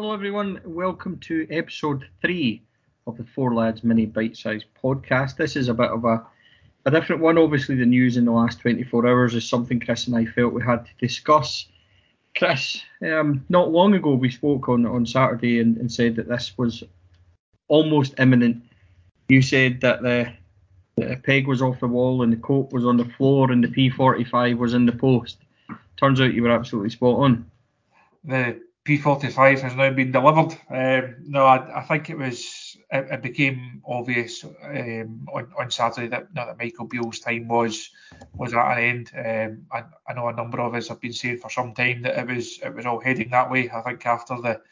Hello, everyone. Welcome to episode three of the Four Lads Mini Bite Size podcast. This is a bit of a, a different one. Obviously, the news in the last 24 hours is something Chris and I felt we had to discuss. Chris, um, not long ago we spoke on, on Saturday and, and said that this was almost imminent. You said that the, the peg was off the wall and the coat was on the floor and the P45 was in the post. Turns out you were absolutely spot on. The P45 has now been delivered. Um, no, I, I, think it was it, it became obvious um, on, on Saturday that, that Michael Beale's time was was at an end. Um, I, I, know a number of us have been saying for some time that it was it was all heading that way. I think after the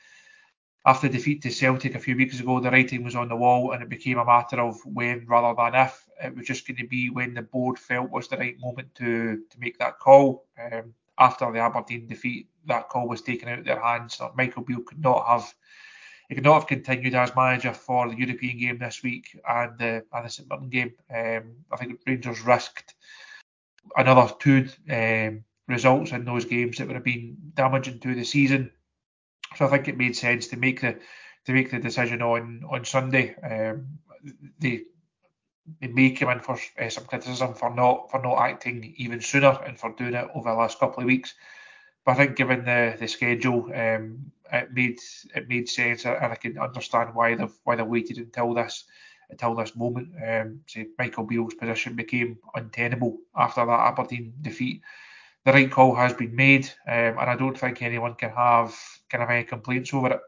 after defeat to Celtic a few weeks ago, the writing was on the wall, and it became a matter of when rather than if. It was just going to be when the board felt was the right moment to to make that call. Um, after the Aberdeen defeat, that call was taken out of their hands. Michael Beale could not have he could not have continued as manager for the European game this week and the and the St Mirren game. Um, I think Rangers risked another two um, results in those games that would have been damaging to the season. So I think it made sense to make the to make the decision on on Sunday. Um, they they may come in for uh, some criticism for not for not acting even sooner and for doing it over the last couple of weeks. But I think given the the schedule, um, it made it made sense, and I can understand why they've why they waited until this until this moment. Um, say Michael Beale's position became untenable after that Aberdeen defeat. The right call has been made, um, and I don't think anyone can have can have any complaints over it.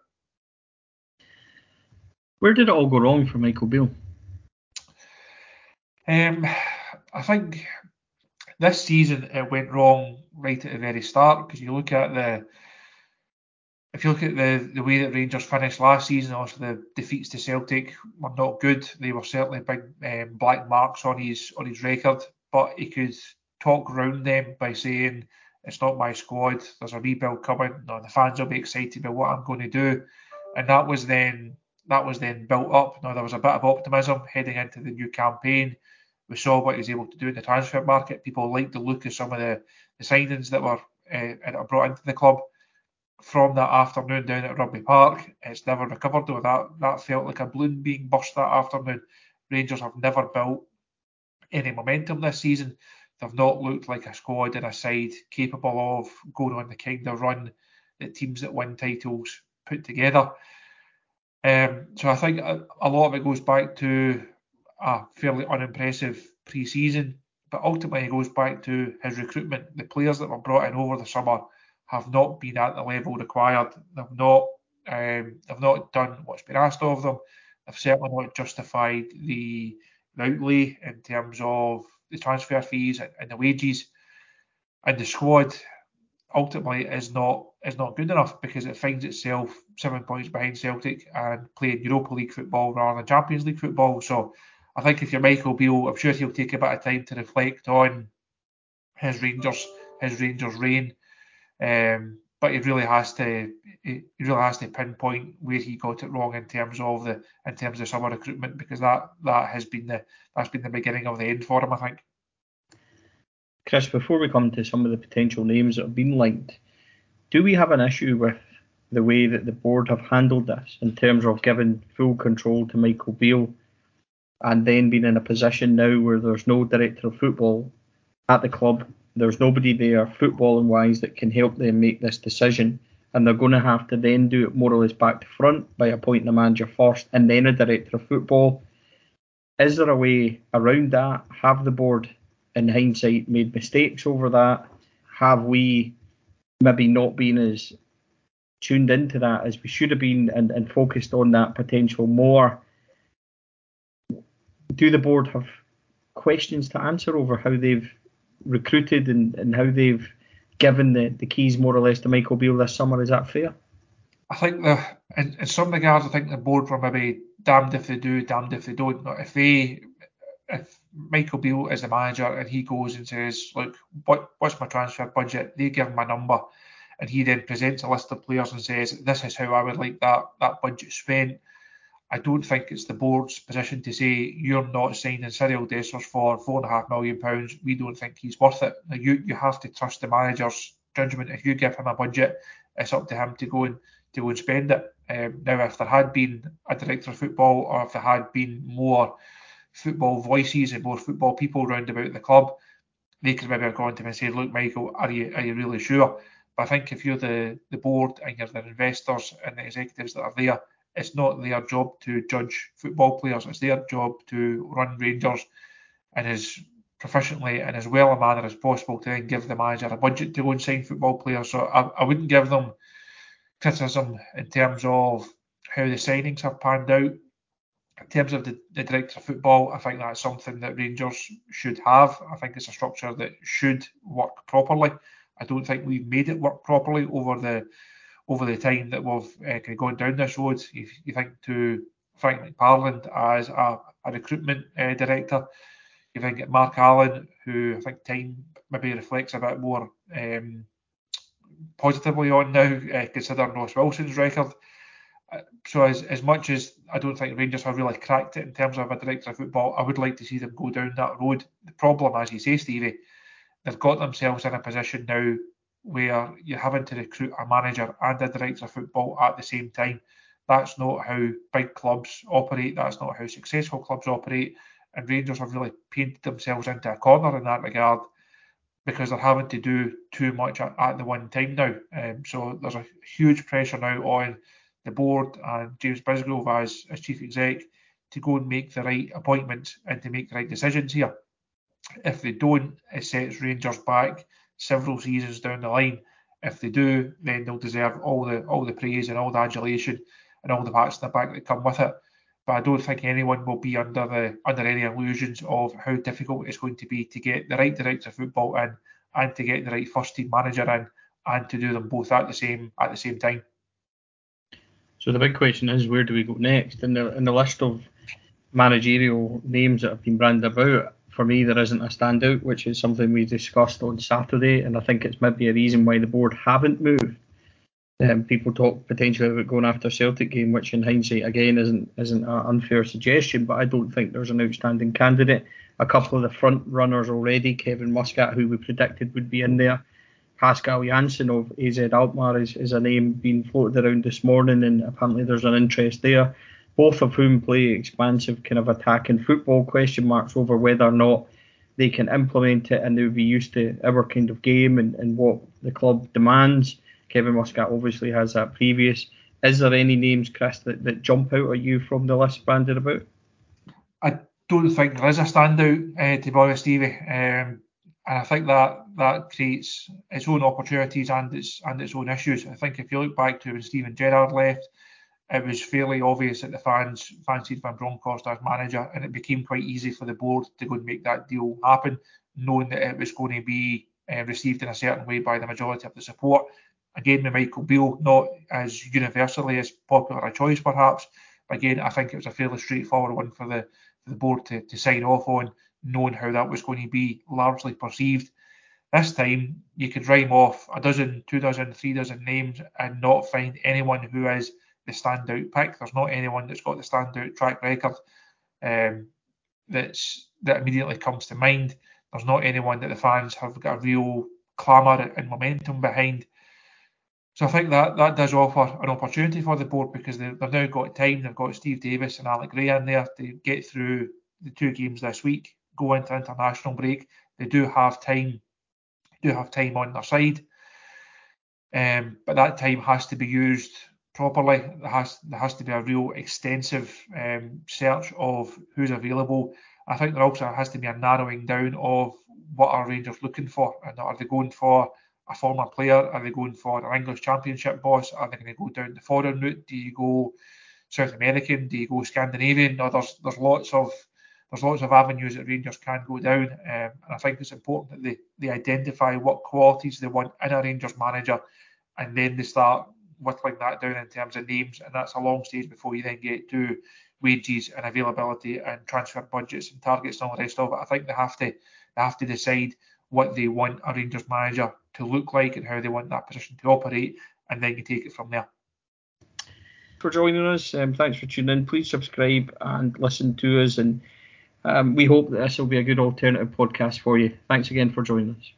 Where did it all go wrong for Michael Beale? Um, I think this season it went wrong right at the very start because you look at the if you look at the the way that Rangers finished last season, also the defeats to Celtic were not good. They were certainly big um, black marks on his on his record, but he could talk around them by saying it's not my squad. There's a rebuild coming. No, the fans will be excited about what I'm going to do, and that was then that was then built up. Now there was a bit of optimism heading into the new campaign. We saw what he was able to do in the transfer market. People liked the look of some of the, the signings that were uh, brought into the club from that afternoon down at Rugby Park. It's never recovered though. That that felt like a balloon being burst that afternoon. Rangers have never built any momentum this season. They've not looked like a squad and a side capable of going on the kind of run that teams that win titles put together. Um, so I think a, a, lot of it goes back to a fairly unimpressive pre-season, but ultimately it goes back to his recruitment. The players that were brought in over the summer have not been at the level required. They've not um, they've not done what's been asked of them. They've certainly not justified the, the outlay in terms of the transfer fees and, and the wages. And the squad ultimately is not is not good enough because it finds itself seven points behind Celtic and playing Europa League football rather than Champions League football. So I think if you're Michael Beale, I'm sure he'll take a bit of time to reflect on his Rangers his Rangers reign. Um, but he really has to he really has to pinpoint where he got it wrong in terms of the in terms of summer recruitment because that that has been the that's been the beginning of the end for him, I think. Chris, before we come to some of the potential names that have been linked, do we have an issue with the way that the board have handled this in terms of giving full control to Michael Beale and then being in a position now where there's no director of football at the club, there's nobody there footballing wise that can help them make this decision, and they're going to have to then do it more or less back to front by appointing a manager first and then a director of football. Is there a way around that? Have the board, in hindsight, made mistakes over that? Have we maybe not been as tuned into that as we should have been and, and focused on that potential more? Do the board have questions to answer over how they've recruited and, and how they've given the, the keys more or less to Michael Beale this summer? Is that fair? I think the in, in some regards, I think the board were maybe damned if they do, damned if they don't. If they if Michael Beale is the manager and he goes and says, look, what what's my transfer budget? They give him a number, and he then presents a list of players and says, this is how I would like that that budget spent. I don't think it's the board's position to say you're not signing Cyriel Dessers for four and a half million pounds. We don't think he's worth it. Now you you have to trust the manager's judgment. If you give him a budget, it's up to him to go and to go and spend it. Um, now, if there had been a director of football, or if there had been more football voices and more football people round about the club, they could maybe have gone to him and said, "Look, Michael, are you are you really sure?" But I think if you're the the board and you're the investors and the executives that are there, it's not their job to judge football players. It's their job to run Rangers and as proficiently and as well a manner as possible to then give the manager a budget to go and sign football players. So I, I wouldn't give them criticism in terms of how the signings have panned out. In terms of the, the director of football, I think that's something that Rangers should have. I think it's a structure that should work properly. I don't think we've made it work properly over the over the time that we've uh, kind of gone down this road. If you think to Frank McParland as a, a recruitment uh, director, you think Mark Allen, who I think time maybe reflects a bit more um, positively on now, uh, considering Ross Wilson's record. Uh, so as, as much as I don't think Rangers have really cracked it in terms of a director of football, I would like to see them go down that road. The problem, as you say, Stevie, they've got themselves in a position now where you're having to recruit a manager and a director of football at the same time. That's not how big clubs operate. That's not how successful clubs operate. And Rangers have really painted themselves into a corner in that regard because they're having to do too much at, at the one time now. Um, so there's a huge pressure now on the board and James Bisgrove as, as chief exec to go and make the right appointments and to make the right decisions here. If they don't, it sets Rangers back several seasons down the line. If they do, then they'll deserve all the all the praise and all the adulation and all the pats in the back that come with it. But I don't think anyone will be under the under any illusions of how difficult it's going to be to get the right director of football in and to get the right first team manager in and to do them both at the same at the same time. So the big question is where do we go next? In the in the list of managerial names that have been branded about, for me there isn't a standout, which is something we discussed on Saturday, and I think it's maybe a reason why the board haven't moved. Um, people talk potentially about going after Celtic game, which in hindsight again isn't isn't an unfair suggestion, but I don't think there's an outstanding candidate. A couple of the front runners already, Kevin Muscat, who we predicted would be in there, Pascal Jansen of AZ Alkmaar is, is a name being floated around this morning, and apparently there's an interest there. Both of whom play expansive kind of attacking football. Question marks over whether or not they can implement it and they'll be used to our kind of game and, and what the club demands. Kevin Muscat obviously has that previous. Is there any names, Chris, that, that jump out at you from the list banded about? I don't think there is a standout, uh, to be honest, Stevie. Um, and I think that that creates its own opportunities and its and its own issues. I think if you look back to when Steven Gerrard left, it was fairly obvious that the fans fancied Van Bronckhorst as manager, and it became quite easy for the board to go and make that deal happen, knowing that it was going to be uh, received in a certain way by the majority of the support again with Michael Beale, not as universally as popular a choice perhaps. Again, I think it was a fairly straightforward one for the for the board to, to sign off on, knowing how that was going to be largely perceived. This time, you could rhyme off a dozen, two dozen, three dozen names and not find anyone who is the standout pick. There's not anyone that's got the standout track record um, that's that immediately comes to mind. There's not anyone that the fans have got a real clamour and momentum behind. So I think that that does offer an opportunity for the board because they've, they've now got time. They've got Steve Davis and Alex Rae in there to get through the two games this week, go into international break. They do have time, do have time on their side, um, but that time has to be used properly. There has there has to be a real extensive um, search of who's available. I think there also has to be a narrowing down of what are Rangers looking for, and are they going for a former player? Are they going for an English Championship boss? Are they going to go down the foreign route? Do you go South American? Do you go Scandinavian? No, there's there's lots of there's lots of avenues that Rangers can go down, um, and I think it's important that they they identify what qualities they want in a Rangers manager, and then they start whittling that down in terms of names, and that's a long stage before you then get to wages and availability and transfer budgets and targets and all the rest of it. I think they have to they have to decide what they want a Rangers manager to look like and how they want that position to operate, and then you take it from there. For joining us, um, thanks for tuning in. Please subscribe and listen to us, and um, we hope that this will be a good alternative podcast for you. Thanks again for joining us.